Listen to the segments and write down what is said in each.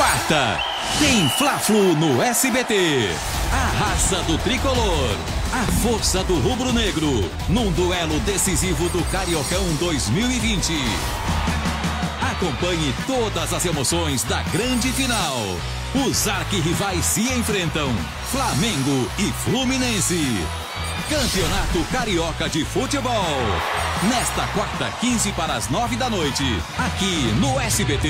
Quarta, tem Fla-Flu no SBT. A raça do tricolor, a força do rubro-negro, num duelo decisivo do Cariocão 2020. Acompanhe todas as emoções da grande final. Os arquirrivais se enfrentam, Flamengo e Fluminense. Campeonato Carioca de Futebol. Nesta quarta, 15 para as 9 da noite, aqui no SBT.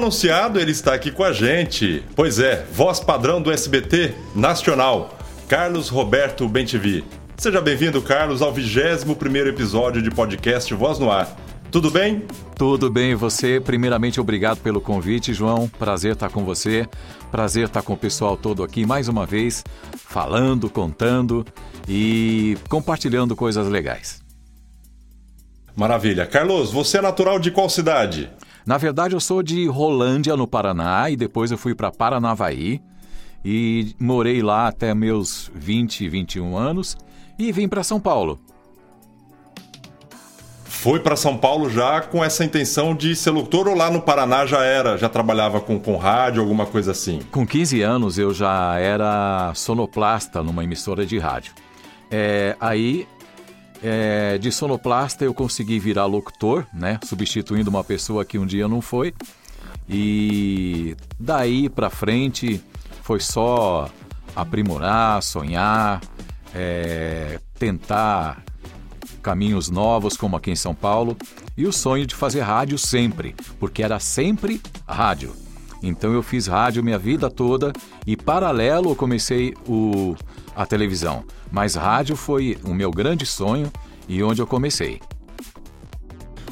Anunciado, ele está aqui com a gente. Pois é, voz padrão do SBT Nacional, Carlos Roberto Bentivi. Seja bem-vindo, Carlos, ao 21º episódio de podcast Voz no Ar. Tudo bem? Tudo bem, você? Primeiramente, obrigado pelo convite, João. Prazer estar com você. Prazer estar com o pessoal todo aqui mais uma vez, falando, contando e compartilhando coisas legais. Maravilha. Carlos, você é natural de qual cidade? Na verdade, eu sou de Rolândia, no Paraná, e depois eu fui para Paranavaí e morei lá até meus 20, 21 anos e vim para São Paulo. Foi para São Paulo já com essa intenção de ser locutor ou lá no Paraná já era? Já trabalhava com, com rádio, alguma coisa assim? Com 15 anos eu já era sonoplasta numa emissora de rádio. É, aí é, de sonoplasta eu consegui virar locutor, né? Substituindo uma pessoa que um dia não foi. E daí para frente foi só aprimorar, sonhar, é, tentar caminhos novos, como aqui em São Paulo, e o sonho de fazer rádio sempre, porque era sempre rádio. Então eu fiz rádio minha vida toda e paralelo eu comecei o, a televisão. Mas rádio foi o meu grande sonho e onde eu comecei.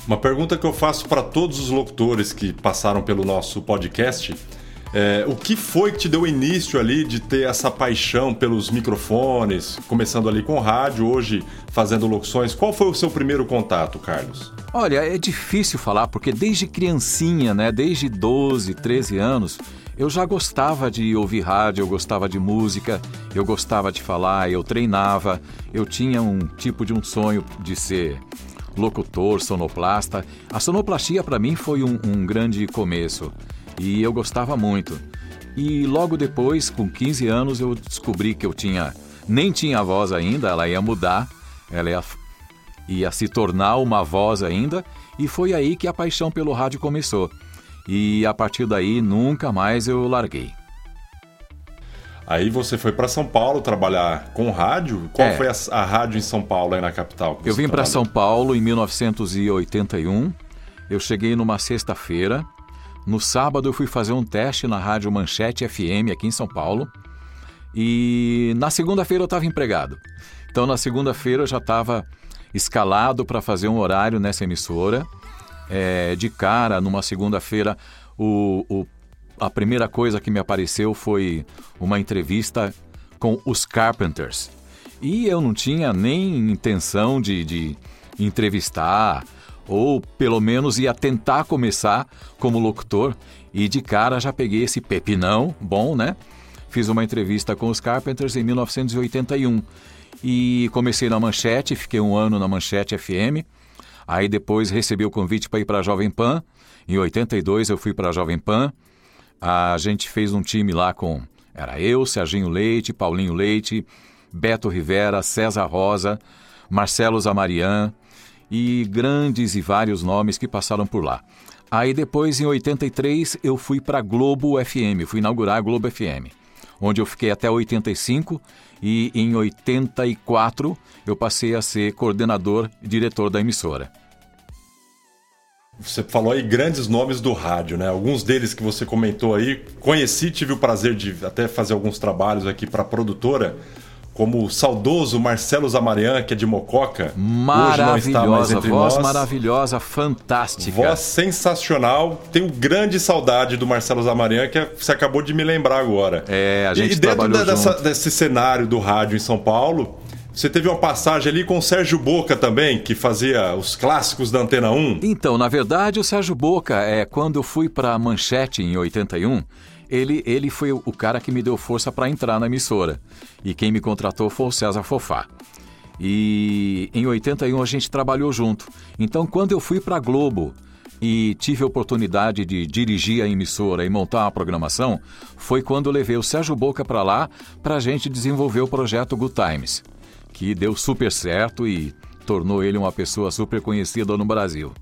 Uma pergunta que eu faço para todos os locutores que passaram pelo nosso podcast é, o que foi que te deu início ali de ter essa paixão pelos microfones, começando ali com rádio, hoje fazendo locuções? Qual foi o seu primeiro contato, Carlos? Olha, é difícil falar porque desde criancinha, né, desde 12, 13 anos, eu já gostava de ouvir rádio, eu gostava de música, eu gostava de falar, eu treinava, eu tinha um tipo de um sonho de ser locutor, sonoplasta. A sonoplastia para mim foi um, um grande começo e eu gostava muito. E logo depois, com 15 anos, eu descobri que eu tinha nem tinha voz ainda, ela ia mudar, ela ia, ia se tornar uma voz ainda, e foi aí que a paixão pelo rádio começou. E a partir daí nunca mais eu larguei. Aí você foi para São Paulo trabalhar com rádio? Qual é. foi a, a, rádio em São Paulo, aí na capital? Eu vim para São Paulo em 1981. Eu cheguei numa sexta-feira no sábado eu fui fazer um teste na Rádio Manchete FM aqui em São Paulo. E na segunda-feira eu estava empregado. Então na segunda-feira eu já estava escalado para fazer um horário nessa emissora. É, de cara, numa segunda-feira, o, o, a primeira coisa que me apareceu foi uma entrevista com os Carpenters. E eu não tinha nem intenção de, de entrevistar ou pelo menos ia tentar começar como locutor e de cara já peguei esse pepinão, bom, né? Fiz uma entrevista com os Carpenters em 1981 e comecei na Manchete, fiquei um ano na Manchete FM. Aí depois recebi o convite para ir para a Jovem Pan. Em 82 eu fui para a Jovem Pan. A gente fez um time lá com era eu, Serginho Leite, Paulinho Leite, Beto Rivera, César Rosa, Marcelo Zamarian, e grandes e vários nomes que passaram por lá. Aí depois, em 83, eu fui para Globo FM, fui inaugurar a Globo FM, onde eu fiquei até 85 e em 84 eu passei a ser coordenador diretor da emissora. Você falou aí grandes nomes do rádio, né? Alguns deles que você comentou aí, conheci, tive o prazer de até fazer alguns trabalhos aqui para a produtora como o saudoso Marcelo Zamarian, que é de Mococa. Maravilhosa, voz nós. maravilhosa, fantástica. Voz sensacional. Tenho grande saudade do Marcelo Zamarian, que você acabou de me lembrar agora. É, a gente E, e dentro dessa, desse cenário do rádio em São Paulo, Você teve uma passagem ali com o Sérgio Boca também, que fazia os clássicos da Antena 1. Então, na verdade, o Sérgio Boca, é, quando eu fui para Manchete em 81, ele, ele foi o cara que me deu força para entrar na emissora. E quem me contratou foi o César Fofá. E em 81 a gente trabalhou junto. Então, quando eu fui para Globo e tive a oportunidade de dirigir a emissora e montar a programação, foi quando levei o Sérgio Boca para lá para a gente desenvolver o projeto Good Times, que deu super certo e tornou ele uma pessoa super conhecida no Brasil.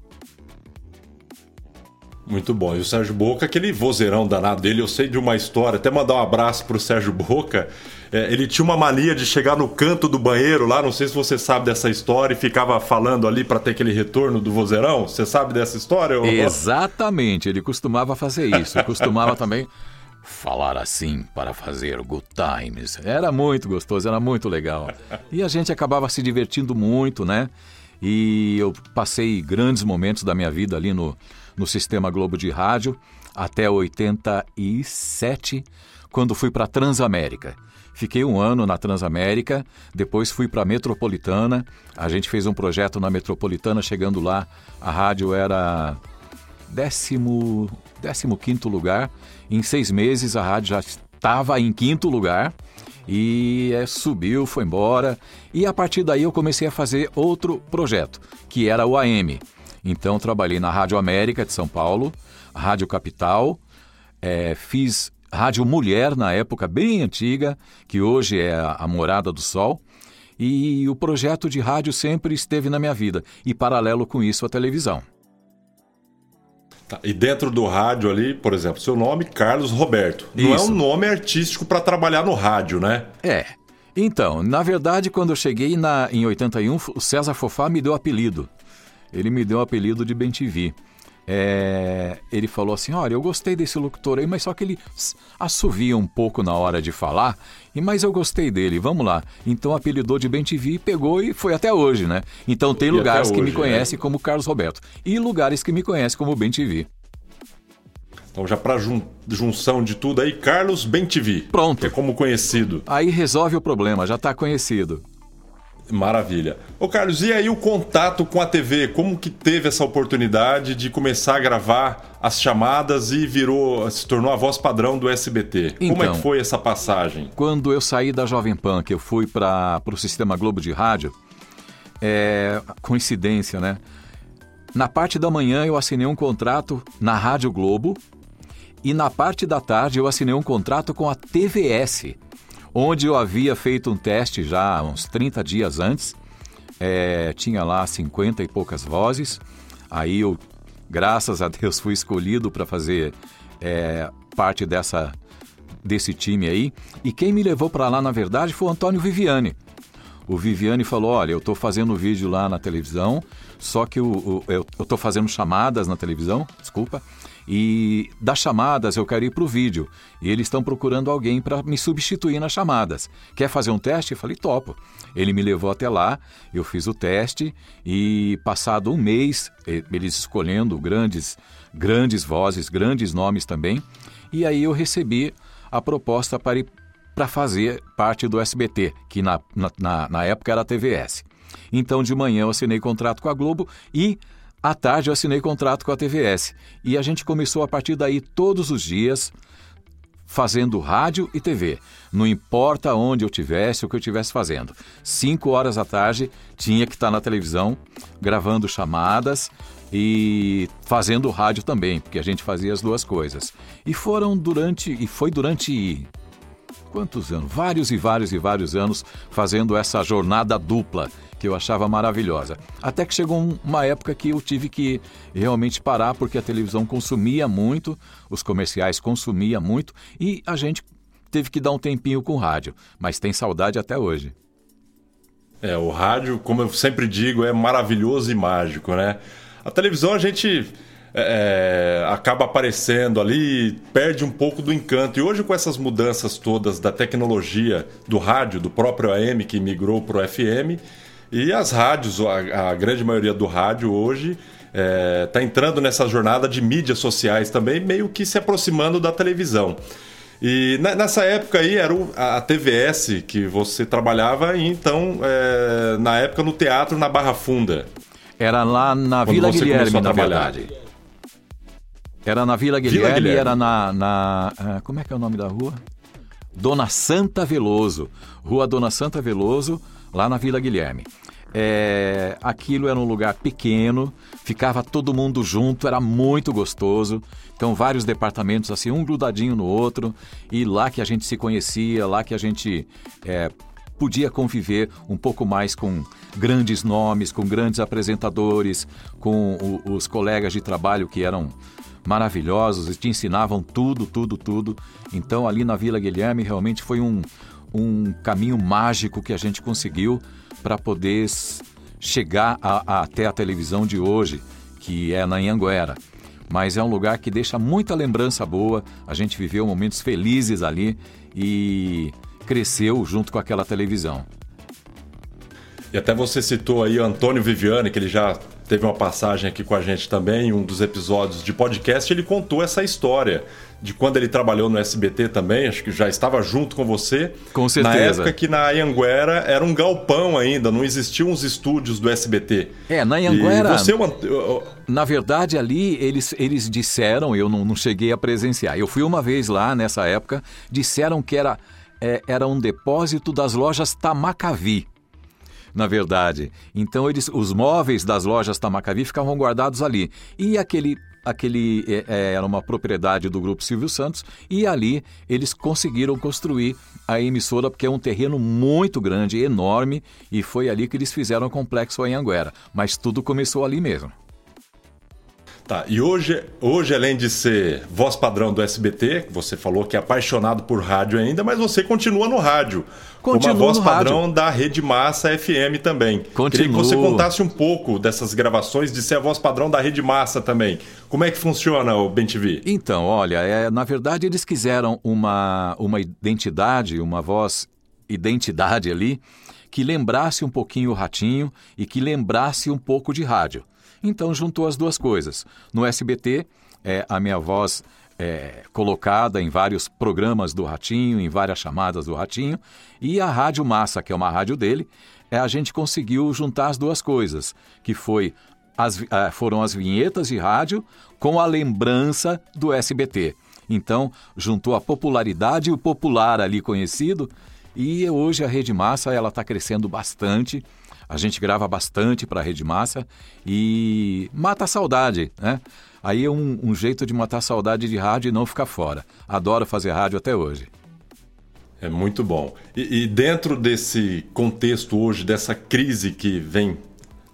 Muito bom. E o Sérgio Boca, aquele vozeirão danado dele, eu sei de uma história, até mandar um abraço pro Sérgio Boca. É, ele tinha uma mania de chegar no canto do banheiro lá, não sei se você sabe dessa história, e ficava falando ali para ter aquele retorno do vozeirão. Você sabe dessa história? Ou... Exatamente, ele costumava fazer isso. costumava também falar assim para fazer good times. Era muito gostoso, era muito legal. E a gente acabava se divertindo muito, né? E eu passei grandes momentos da minha vida ali no, no Sistema Globo de Rádio até 87, quando fui para Transamérica. Fiquei um ano na Transamérica, depois fui para a Metropolitana. A gente fez um projeto na Metropolitana, chegando lá, a rádio era décimo, décimo quinto lugar. Em seis meses a rádio já estava em quinto lugar e é, subiu, foi embora. E a partir daí eu comecei a fazer outro projeto, que era o AM. Então trabalhei na Rádio América de São Paulo, Rádio Capital, é, fiz Rádio Mulher na época bem antiga, que hoje é a Morada do Sol. E o projeto de rádio sempre esteve na minha vida, e paralelo com isso a televisão. Tá, e dentro do rádio ali, por exemplo, seu nome, Carlos Roberto. Não Isso. é um nome artístico para trabalhar no rádio, né? É. Então, na verdade, quando eu cheguei na, em 81, o César Fofá me deu apelido. Ele me deu o apelido de Ben TV. É, ele falou assim: Olha, eu gostei desse locutor aí, mas só que ele assovia um pouco na hora de falar, e mas eu gostei dele, vamos lá. Então apelidou de Ben TV, pegou e foi até hoje, né? Então tem e lugares que hoje, me conhecem é. como Carlos Roberto e lugares que me conhecem como Ben TV. Então já para jun junção de tudo aí, Carlos Ben TV. Pronto. Que é como conhecido. Aí resolve o problema, já está conhecido. Maravilha. Ô Carlos, e aí o contato com a TV? Como que teve essa oportunidade de começar a gravar as chamadas e virou, se tornou a voz padrão do SBT? Então, Como é que então, foi essa passagem? Quando eu saí da Jovem Pan, que eu fui para o Sistema Globo de Rádio, é coincidência, né? Na parte da manhã eu assinei um contrato na Rádio Globo e na parte da tarde eu assinei um contrato com a TVS, onde eu havia feito um teste já uns 30 dias antes. É, tinha lá 50 e poucas vozes. Aí eu, graças a Deus, fui escolhido para fazer é, parte dessa, desse time aí. E quem me levou para lá, na verdade, foi o Antônio Viviane. O Viviane falou: Olha, eu estou fazendo vídeo lá na televisão, só que o, o eu estou fazendo chamadas na televisão, desculpa, e das chamadas eu quero ir para o vídeo. E eles estão procurando alguém para me substituir nas chamadas. Quer fazer um teste? Eu falei, topo. Ele me levou até lá, eu fiz o teste e passado um mês, eles escolhendo grandes, grandes vozes, grandes nomes também. E aí eu recebi a proposta para ir para fazer parte do SBT, que na, na, na época era a TVS. Então, de manhã eu assinei contrato com a Globo e à tarde eu assinei contrato com a TVS e a gente começou a partir daí todos os dias fazendo rádio e TV. Não importa onde eu tivesse, o que eu estivesse fazendo. Cinco horas da tarde tinha que estar na televisão, gravando chamadas e fazendo rádio também, porque a gente fazia as duas coisas. E foram durante e foi durante quantos anos? Vários e vários e vários anos fazendo essa jornada dupla que eu achava maravilhosa. Até que chegou uma época que eu tive que realmente parar porque a televisão consumia muito, os comerciais consumia muito e a gente teve que dar um tempinho com o rádio, mas tem saudade até hoje. É, o rádio, como eu sempre digo, é maravilhoso e mágico, né? A televisão a gente é, é acaba aparecendo ali, perde um pouco do encanto. E hoje, com essas mudanças todas da tecnologia do rádio, do próprio AM que migrou para o FM, e as rádios, a, a grande maioria do rádio hoje está é, tá entrando nessa jornada de mídias sociais também, meio que se aproximando da televisão. E nessa época aí era a TVS que você trabalhava, então, é, na época no teatro na Barra Funda. Era lá na Vila Guilherme, na verdade. Era na Vila Guilherme, Vila Guilherme. era na, na. Ah, como é que é o nome da rua? Dona Santa Veloso. Rua Dona Santa Veloso, lá na Vila Guilherme. É, aquilo era um lugar pequeno, ficava todo mundo junto, era muito gostoso. Então, vários departamentos assim, um grudadinho no outro, e lá que a gente se conhecia, lá que a gente é, podia conviver um pouco mais com grandes nomes, com grandes apresentadores, com o, os colegas de trabalho que eram maravilhosos e te ensinavam tudo, tudo, tudo. Então, ali na Vila Guilherme, realmente foi um, um caminho mágico que a gente conseguiu para poder chegar a, a, até a televisão de hoje, que é na Anhanguera. Mas é um lugar que deixa muita lembrança boa, a gente viveu momentos felizes ali e cresceu junto com aquela televisão. E até você citou aí o Antônio Viviane, que ele já teve uma passagem aqui com a gente também, um dos episódios de podcast, ele contou essa história de quando ele trabalhou no SBT também, acho que já estava junto com você. Com certeza. Na época que na Anhanguera era um galpão ainda, não existiam os estúdios do SBT. É, na Anhanguera... Você... Na verdade, ali eles, eles disseram, eu não, não cheguei a presenciar, eu fui uma vez lá nessa época, disseram que era, é, era um depósito das lojas Tamacavi na verdade. Então eles, os móveis das lojas Tamacavi ficavam guardados ali. E aquele aquele é, é, era uma propriedade do grupo Silvio Santos e ali eles conseguiram construir a emissora porque é um terreno muito grande, enorme e foi ali que eles fizeram o complexo Anhanguera. Mas tudo começou ali mesmo. Tá, e hoje, hoje, além de ser voz padrão do SBT, você falou que é apaixonado por rádio ainda, mas você continua no rádio. Continua como a voz padrão rádio. da Rede Massa FM também. Continua. Queria que você contasse um pouco dessas gravações, de ser a voz padrão da Rede Massa também. Como é que funciona o Ben TV? Então, olha, é, na verdade eles quiseram uma, uma identidade, uma voz identidade ali, que lembrasse um pouquinho o Ratinho e que lembrasse um pouco de rádio. Então juntou as duas coisas. No SBT, é, a minha voz é, colocada em vários programas do Ratinho, em várias chamadas do Ratinho, e a Rádio Massa, que é uma rádio dele, é, a gente conseguiu juntar as duas coisas, que foi as, é, foram as vinhetas de rádio com a lembrança do SBT. Então, juntou a popularidade e o popular ali conhecido, e hoje a Rede Massa ela está crescendo bastante. A gente grava bastante para a Rede Massa e mata a saudade, né? Aí é um, um jeito de matar a saudade de rádio e não ficar fora. Adoro fazer rádio até hoje. É muito bom. E, e, dentro desse contexto hoje, dessa crise que vem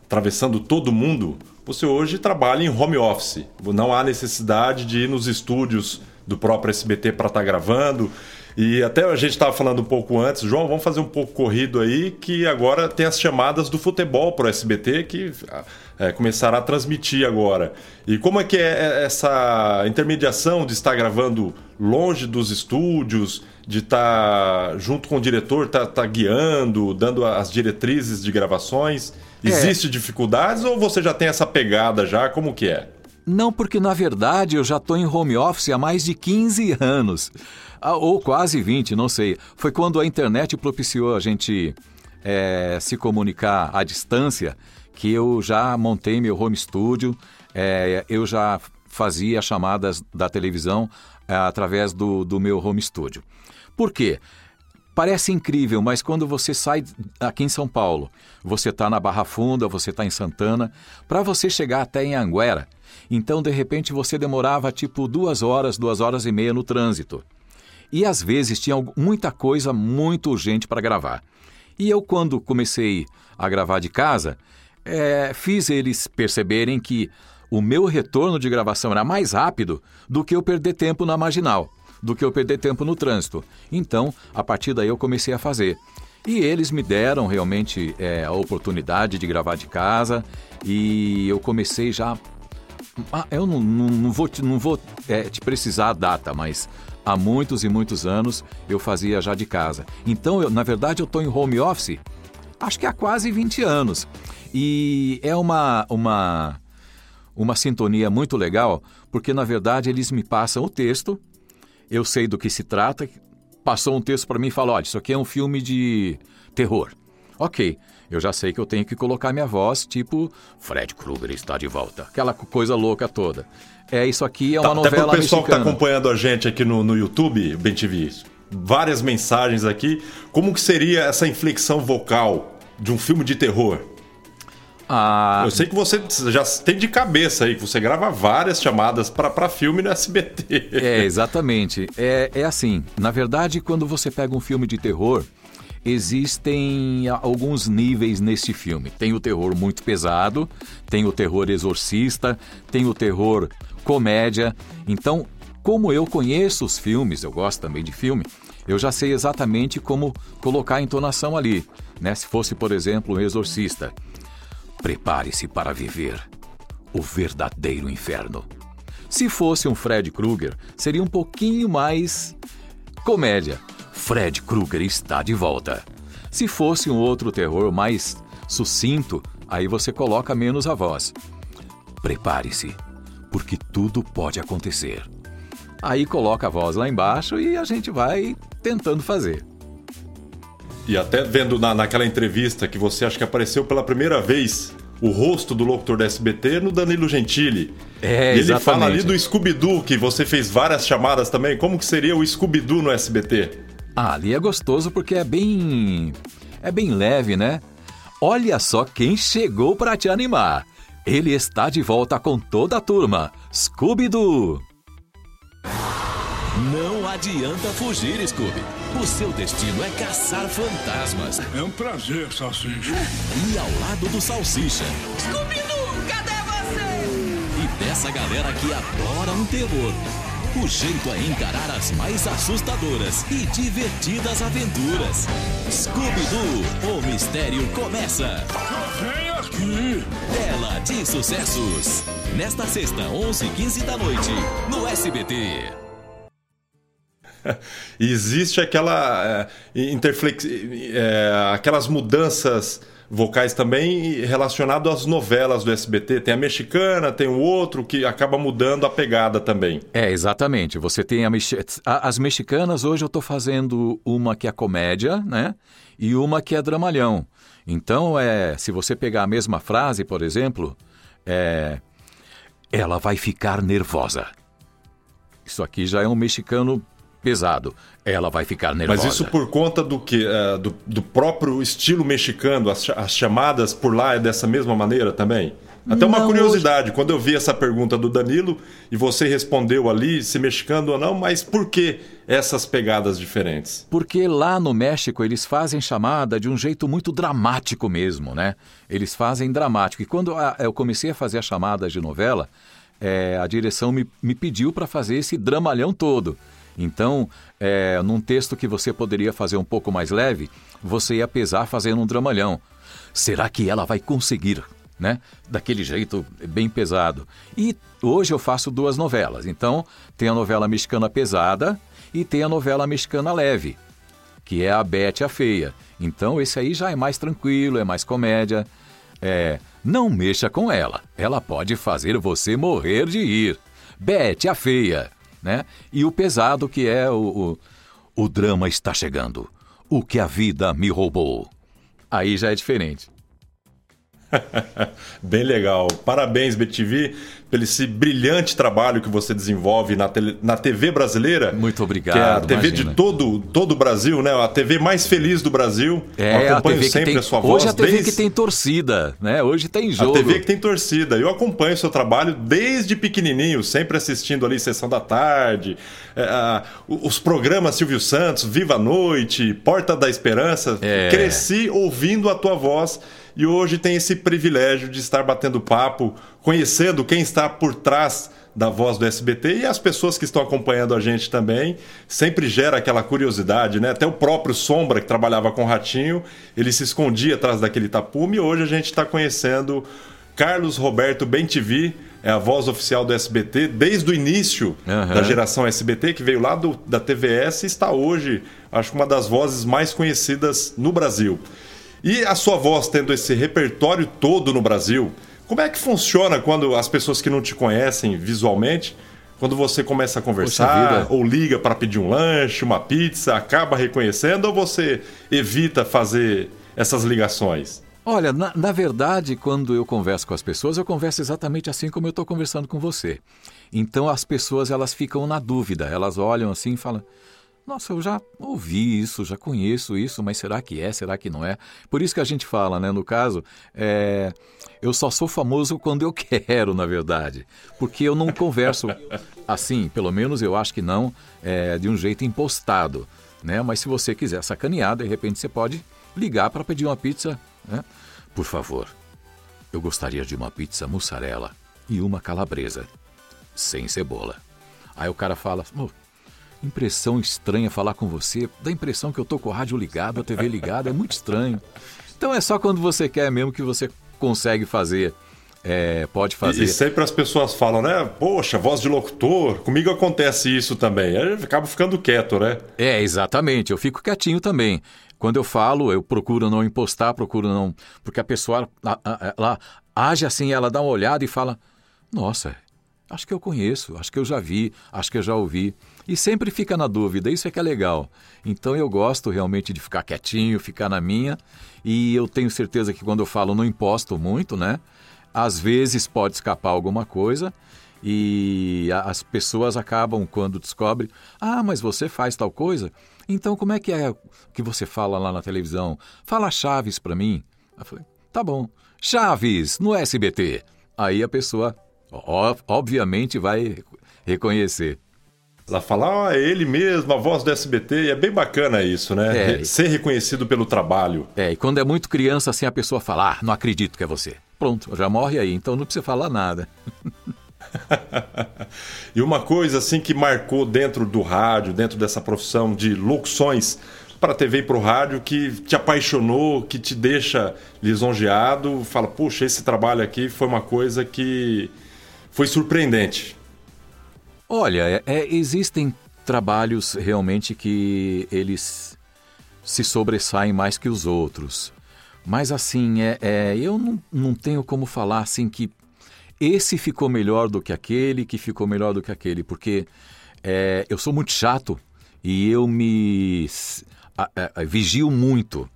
atravessando todo mundo, você hoje trabalha em home office. Não há necessidade de ir nos estúdios do próprio SBT para estar tá gravando. E até a gente estava falando um pouco antes, João, vamos fazer um pouco corrido aí, que agora tem as chamadas do futebol para o SBT que é, começará a transmitir agora. E como é que é essa intermediação de estar gravando longe dos estúdios, de estar junto com o diretor, estar tá, tá guiando, dando as diretrizes de gravações? É. Existe é. dificuldades ou você já tem essa pegada já? Como que é? Não, porque na verdade eu já estou em home office há mais de 15 anos. Ah, ou quase 20, não sei. Foi quando a internet propiciou a gente é, se comunicar à distância que eu já montei meu home studio, é, eu já fazia chamadas da televisão é, através do, do meu home studio. Por quê? Parece incrível, mas quando você sai aqui em São Paulo, você está na Barra Funda, você está em Santana, para você chegar até em Anguera, então de repente você demorava tipo duas horas, duas horas e meia no trânsito. E às vezes tinha muita coisa muito urgente para gravar. E eu, quando comecei a gravar de casa, é, fiz eles perceberem que o meu retorno de gravação era mais rápido do que eu perder tempo na marginal do que eu perder tempo no trânsito. Então, a partir daí eu comecei a fazer. E eles me deram realmente é, a oportunidade de gravar de casa e eu comecei já. Ah, eu não, não, não vou, te, não vou é, te precisar a data, mas há muitos e muitos anos eu fazia já de casa. Então, eu, na verdade, eu estou em home office acho que há quase 20 anos. E é uma, uma, uma sintonia muito legal, porque na verdade eles me passam o texto eu sei do que se trata, passou um texto para mim e falou: olha, isso aqui é um filme de terror. Ok, eu já sei que eu tenho que colocar minha voz, tipo, Fred Krueger está de volta. Aquela coisa louca toda. É, isso aqui é uma tá, novela Até para o pessoal mexicana. que está acompanhando a gente aqui no, no YouTube, Bem TV, várias mensagens aqui. Como que seria essa inflexão vocal de um filme de terror? Ah, eu sei que você já tem de cabeça aí, que você grava várias chamadas para filme no SBT. É, exatamente. É, é assim, na verdade, quando você pega um filme de terror, existem alguns níveis nesse filme. Tem o terror muito pesado, tem o terror exorcista, tem o terror comédia. Então, como eu conheço os filmes, eu gosto também de filme, eu já sei exatamente como colocar a entonação ali. Né? Se fosse, por exemplo, um exorcista. Prepare-se para viver o verdadeiro inferno. Se fosse um Fred Krueger, seria um pouquinho mais comédia. Fred Krueger está de volta. Se fosse um outro terror mais sucinto, aí você coloca menos a voz. Prepare-se, porque tudo pode acontecer. Aí coloca a voz lá embaixo e a gente vai tentando fazer. E até vendo na, naquela entrevista que você acha que apareceu pela primeira vez o rosto do locutor da SBT no Danilo Gentili. É, ele fala ali do Scooby-Doo, que você fez várias chamadas também. Como que seria o Scooby-Doo no SBT? Ah, ali é gostoso porque é bem. é bem leve, né? Olha só quem chegou para te animar. Ele está de volta com toda a turma. Scooby-Doo! Não adianta fugir, Scooby. O seu destino é caçar fantasmas. É um prazer, Salsicha. E ao lado do Salsicha. Scooby-Doo, cadê você? E dessa galera que adora um terror. O jeito é encarar as mais assustadoras e divertidas aventuras. Scooby-Doo, o mistério começa. Vem aqui. Tela de sucessos. Nesta sexta, 11h15 da noite, no SBT. Existe aquela é, interflex... É, aquelas mudanças vocais também relacionado às novelas do SBT. Tem a mexicana, tem o outro que acaba mudando a pegada também. É, exatamente. Você tem mex... as mexicanas, hoje eu estou fazendo uma que é comédia, né? E uma que é dramalhão. Então, é, se você pegar a mesma frase, por exemplo, é, ela vai ficar nervosa. Isso aqui já é um mexicano pesado. Ela vai ficar nervosa. Mas isso por conta do que? Uh, do, do, próprio estilo mexicano? As, as, chamadas por lá é dessa mesma maneira também? Até uma não, curiosidade, hoje... quando eu vi essa pergunta do Danilo e você respondeu ali se mexicano ou não, mas por que essas pegadas diferentes? Porque lá no México eles fazem chamada de um jeito muito dramático mesmo, né? Eles fazem dramático. E quando eu comecei a fazer a chamada de novela, é, a direção me, me pediu para fazer esse dramalhão todo. Então, é, num texto que você poderia fazer um pouco mais leve, você ia pesar fazendo um dramalhão. Será que ela vai conseguir? Né? Daquele jeito bem pesado. E hoje eu faço duas novelas. Então, tem a novela mexicana pesada e tem a novela mexicana leve, que é a Bete a Feia. Então, esse aí já é mais tranquilo, é mais comédia. É, não mexa com ela. Ela pode fazer você morrer de ir. Bete a Feia né? E o pesado que é o, o, o drama está chegando. O que a vida me roubou. Aí já é diferente. Bem legal. Parabéns, BTV, pelo esse brilhante trabalho que você desenvolve na, tele, na TV brasileira. Muito obrigado. Que é a TV imagina. de todo, todo o Brasil, né? A TV mais feliz do Brasil. É, Eu acompanho sempre tem, a sua voz. Hoje a TV desde... que tem torcida, né? Hoje tem jogo. A TV que tem torcida. Eu acompanho o seu trabalho desde pequenininho, sempre assistindo ali Sessão da Tarde, é, a, os programas Silvio Santos, Viva a Noite, Porta da Esperança. É. Cresci ouvindo a tua voz e hoje tem esse privilégio de estar batendo papo, conhecendo quem está por trás da voz do SBT e as pessoas que estão acompanhando a gente também. Sempre gera aquela curiosidade, né? Até o próprio Sombra, que trabalhava com o Ratinho, ele se escondia atrás daquele tapume e hoje a gente está conhecendo Carlos Roberto Bentivi, é a voz oficial do SBT desde o início uhum. da geração SBT, que veio lá do, da TVS e está hoje, acho que uma das vozes mais conhecidas no Brasil. E a sua voz tendo esse repertório todo no Brasil, como é que funciona quando as pessoas que não te conhecem visualmente Quando você começa a conversar, ou liga para pedir um lanche, uma pizza, acaba reconhecendo ou você evita fazer essas ligações? Olha, na, na, verdade, quando eu converso com as pessoas, eu converso exatamente assim como eu estou conversando com você. Então as pessoas elas ficam na dúvida, elas olham assim e falam: Nossa, eu já ouvi isso, já conheço isso, mas será que é? Será que não é? Por isso que a gente fala, né? No caso, é, eu só sou famoso quando eu quero, na verdade, porque eu não converso assim, pelo menos eu acho que não, é, de um jeito impostado, né? Mas se você quiser sacanear, de repente você pode ligar para pedir uma pizza né? Por favor, eu gostaria de uma pizza mussarela e uma calabresa, sem cebola. Aí o cara fala, oh, impressão estranha falar com você, dá a impressão que eu tô com o rádio ligado, a TV ligada, é muito estranho. Então é só quando você quer mesmo que você consegue fazer. É, pode fazer. E, e, sempre as pessoas falam, né? Poxa, voz de locutor, comigo acontece isso também. Eu acabo ficando quieto, né? É, exatamente. Eu fico quietinho também. Quando eu falo, eu procuro não impostar, procuro não. Porque a pessoa, ela age assim, ela dá uma olhada e fala: Nossa, acho que eu conheço, acho que eu já vi, acho que eu já ouvi. E sempre fica na dúvida, isso é que é legal. Então eu gosto realmente de ficar quietinho, ficar na minha. E eu tenho certeza que quando eu falo, não imposto muito, né? Às vezes pode escapar alguma coisa. E as pessoas acabam, quando descobrem, ah, mas você faz tal coisa? Então, como é que é que você fala lá na televisão? Fala Chaves para mim. Eu falei, tá bom. Chaves, no SBT. Aí a pessoa, obviamente, vai reconhecer. Ela fala, ah, é ele mesmo, a voz do SBT, e é bem bacana isso, né? É. Ser reconhecido pelo trabalho. É, e quando é muito criança, assim, a pessoa fala, ah, não acredito que é você. Pronto, já morre aí, então não precisa falar nada. e uma coisa assim que marcou dentro do rádio, dentro dessa profissão de locuções para a TV e para o rádio, que te apaixonou, que te deixa lisonjeado, fala, puxa, esse trabalho aqui foi uma coisa que foi surpreendente. Olha, é, é, existem trabalhos realmente que eles se sobressaem mais que os outros. Mas assim, é, é eu não, não tenho como falar assim que esse ficou melhor do que aquele, que ficou melhor do que aquele, porque é, eu sou muito chato e eu me a, a, a, vigio muito.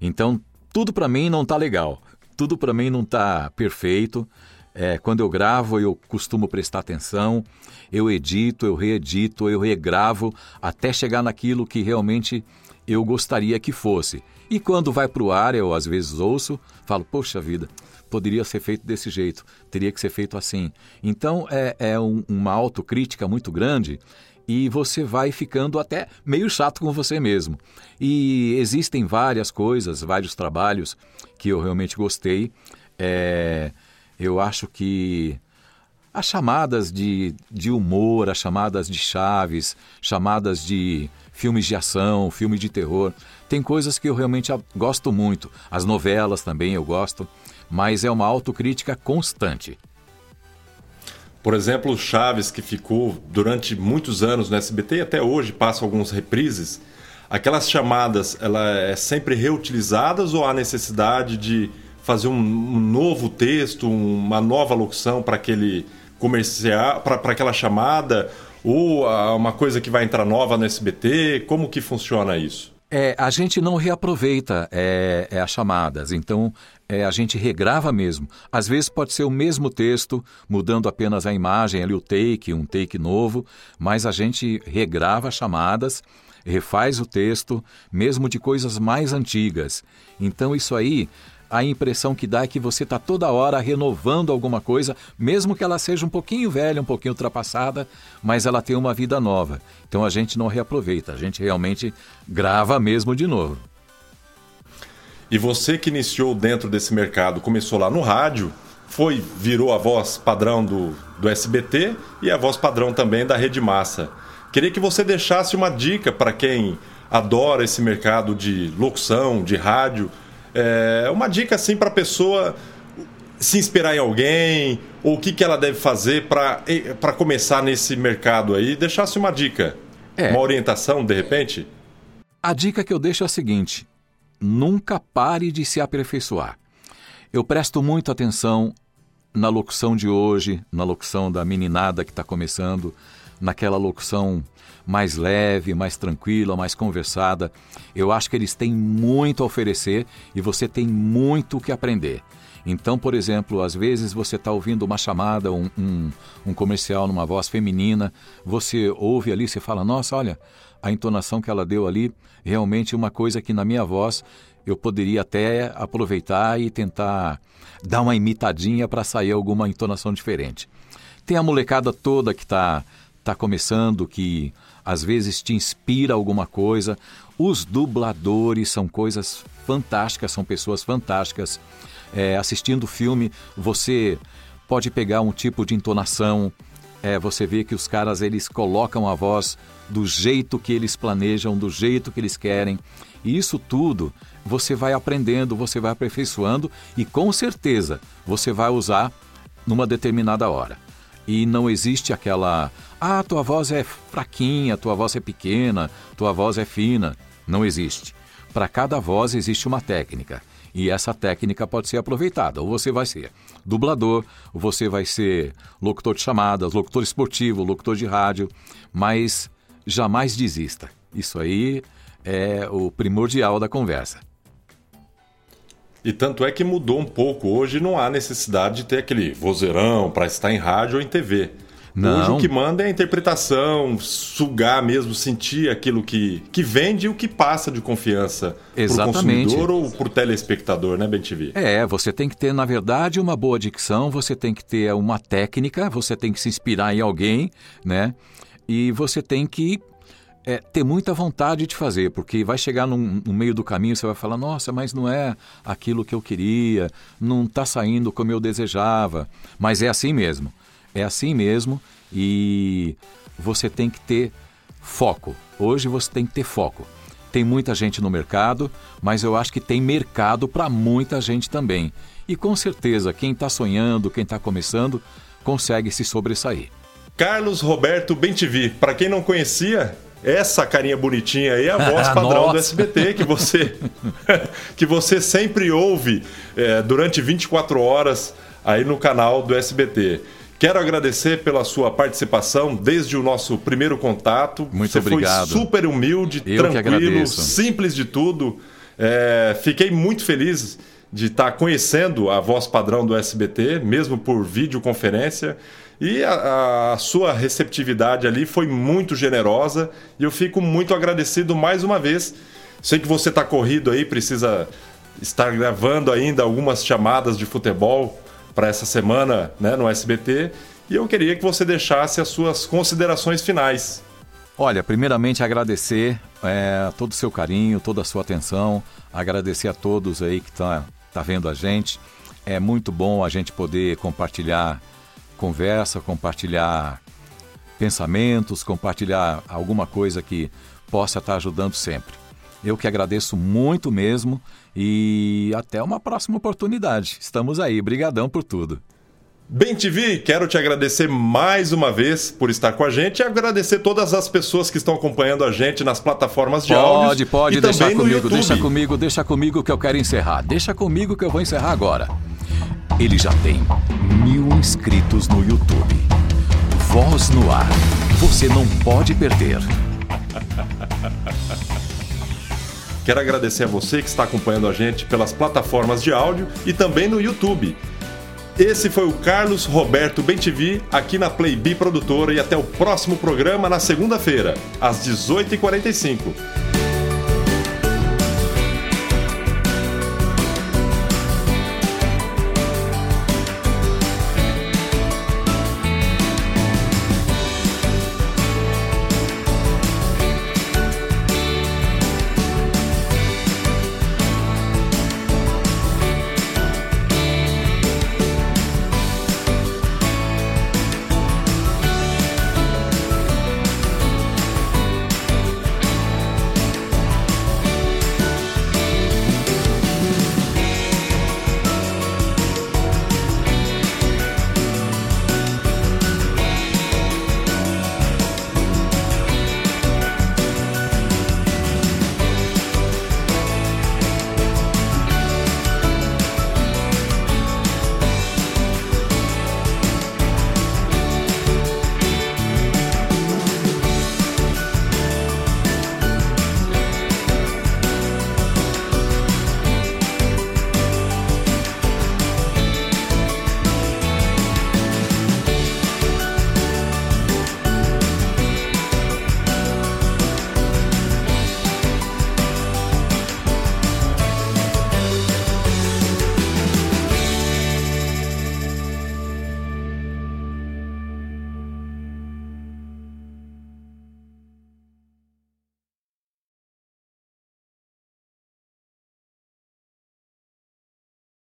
Então, tudo para mim não tá legal, tudo para mim não tá perfeito. É, quando eu gravo, eu costumo prestar atenção, eu edito, eu reedito, eu regravo, até chegar naquilo que realmente eu gostaria que fosse. E quando vai para o ar, eu às vezes ouço, falo, poxa vida, poderia ser feito desse jeito, teria que ser feito assim. Então é, é um, uma autocrítica muito grande e você vai ficando até meio chato com você mesmo. E existem várias coisas, vários trabalhos que eu realmente gostei. É, eu acho que as chamadas de, de humor, as chamadas de chaves, chamadas de filmes de ação, filmes de terror, tem coisas que eu realmente gosto muito. As novelas também eu gosto mas é uma autocrítica constante. Por exemplo, Chaves, que ficou durante muitos anos no SBT e até hoje passa alguns reprises, aquelas chamadas, ela é sempre reutilizadas ou há necessidade de fazer um, um novo texto, uma nova locução para aquele comercial, para aquela chamada, ou uma coisa que vai entrar nova no SBT? Como que funciona isso? É, a gente não reaproveita é, é, as chamadas, então é, a gente regrava mesmo. Às vezes pode ser o mesmo texto, mudando apenas a imagem, ali o take, um take novo, mas a gente regrava as chamadas, refaz o texto, mesmo de coisas mais antigas. Então isso aí a impressão que dá é que você está toda hora renovando alguma coisa, mesmo que ela seja um pouquinho velha, um pouquinho ultrapassada, mas ela tem uma vida nova. Então a gente não reaproveita, a gente realmente grava mesmo de novo. E você que iniciou dentro desse mercado, começou lá no rádio, foi virou a voz padrão do, do SBT e a voz padrão também da Rede Massa. Queria que você deixasse uma dica para quem adora esse mercado de locução, de rádio, é, uma dica assim para a pessoa se inspirar em alguém, ou o que, que ela deve fazer para começar nesse mercado aí. Deixasse uma dica, é. uma orientação de repente? A dica que eu deixo é a seguinte: nunca pare de se aperfeiçoar. Eu presto muito atenção na locução de hoje, na locução da meninada que está começando, naquela locução mais leve, mais tranquila, mais conversada. Eu acho que eles têm muito a oferecer e você tem muito o que aprender. Então, por exemplo, às vezes você está ouvindo uma chamada, um, um, um, comercial numa voz feminina, você ouve ali, você fala, nossa, olha, a entonação que ela deu ali, realmente uma coisa que na minha voz eu poderia até aproveitar e tentar dar uma imitadinha para sair alguma entonação diferente. Tem a molecada toda que está tá começando, que às vezes te inspira alguma coisa. Os dubladores são coisas fantásticas, são pessoas fantásticas. É, assistindo o filme, você pode pegar um tipo de entonação, é, você vê que os caras eles colocam a voz do jeito que eles planejam, do jeito que eles querem. E isso tudo você vai aprendendo, você vai aperfeiçoando e com certeza você vai usar numa determinada hora. E não existe aquela, ah, tua voz é fraquinha, tua voz é pequena, tua voz é fina. Não existe. Para cada voz existe uma técnica. E essa técnica pode ser aproveitada. Ou você vai ser dublador, ou você vai ser locutor de chamadas, locutor esportivo, locutor de rádio, mas jamais desista. Isso aí é o primordial da conversa. E tanto é que mudou um pouco. Hoje não há necessidade de ter aquele vozeirão para estar em rádio ou em TV. Não. Hoje o que manda é a interpretação, sugar mesmo, sentir aquilo que, que vende e o que passa de confiança para o consumidor ou para o telespectador, né, BenTV? É, você tem que ter, na verdade, uma boa dicção, você tem que ter uma técnica, você tem que se inspirar em alguém, né? E você tem que é, ter muita vontade de fazer, porque vai chegar num, no meio do caminho, você vai falar, nossa, mas não é aquilo que eu queria, não está saindo como eu desejava. Mas é assim mesmo. É assim mesmo e você tem que ter foco. Hoje você tem que ter foco. Tem muita gente no mercado, mas eu acho que tem mercado para muita gente também. E com certeza, quem está sonhando, quem está começando, consegue se sobressair. Carlos Roberto Bentivi, para quem não conhecia, essa carinha bonitinha aí é a voz padrão do SBT que você que você sempre ouve é, durante 24 horas aí no canal do SBT. Quero agradecer pela sua participação desde o nosso primeiro contato. Muito você obrigado. foi super humilde, Eu tranquilo, simples de tudo. É, fiquei muito feliz de estar conhecendo a voz padrão do SBT, mesmo por videoconferência. E a, a, sua receptividade ali foi muito generosa e eu fico muito agradecido mais uma vez. Sei que você está corrido aí, precisa estar gravando ainda algumas chamadas de futebol para essa semana né, no SBT e eu queria que você deixasse as suas considerações finais. Olha, primeiramente agradecer é, todo o seu carinho, toda a sua atenção, agradecer a todos aí que estão tá, tá vendo a gente. É muito bom a gente poder compartilhar conversa, compartilhar pensamentos, compartilhar alguma coisa que possa estar ajudando sempre. Eu que agradeço muito mesmo e até uma próxima oportunidade. Estamos aí. Brigadão por tudo. Bem TV, quero te agradecer mais uma vez por estar com a gente e agradecer todas as pessoas que estão acompanhando a gente nas plataformas de áudio. Pode, pode, deixar comigo, deixa comigo, deixa comigo que eu quero encerrar. Deixa comigo que eu vou encerrar agora. Ele já tem mil inscritos no YouTube. Voz no ar. Você não pode perder. Quero agradecer a você que está acompanhando a gente pelas plataformas de áudio e também no YouTube. Esse foi o Carlos Roberto Bentivi aqui na Playbi Produtora e até o próximo programa na segunda-feira, às 18h45.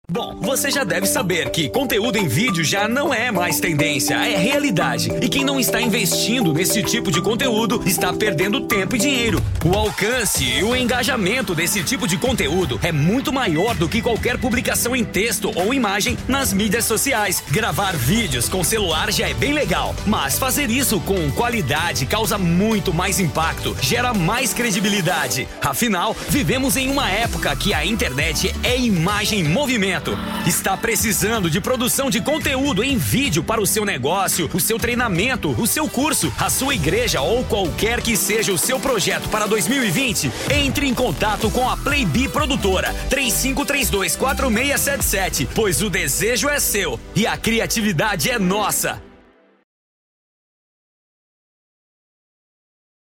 Bom, você já deve saber que conteúdo em vídeo já não é mais tendência, é realidade. E quem não está investindo nesse tipo de conteúdo está perdendo tempo e dinheiro. O alcance e o engajamento desse tipo de conteúdo é muito maior do que qualquer publicação em texto ou imagem nas mídias sociais. Gravar vídeos com celular já é bem legal, mas fazer isso com qualidade causa muito mais impacto, gera mais credibilidade. Afinal, vivemos em uma época que a internet é imagem em movimento. Está precisando de produção de conteúdo em vídeo para o seu negócio, o seu treinamento, o seu curso, a sua igreja ou qualquer que seja o seu projeto para 2020? Entre em contato com a Playbee Produtora 35324677, pois o desejo é seu e a criatividade é nossa.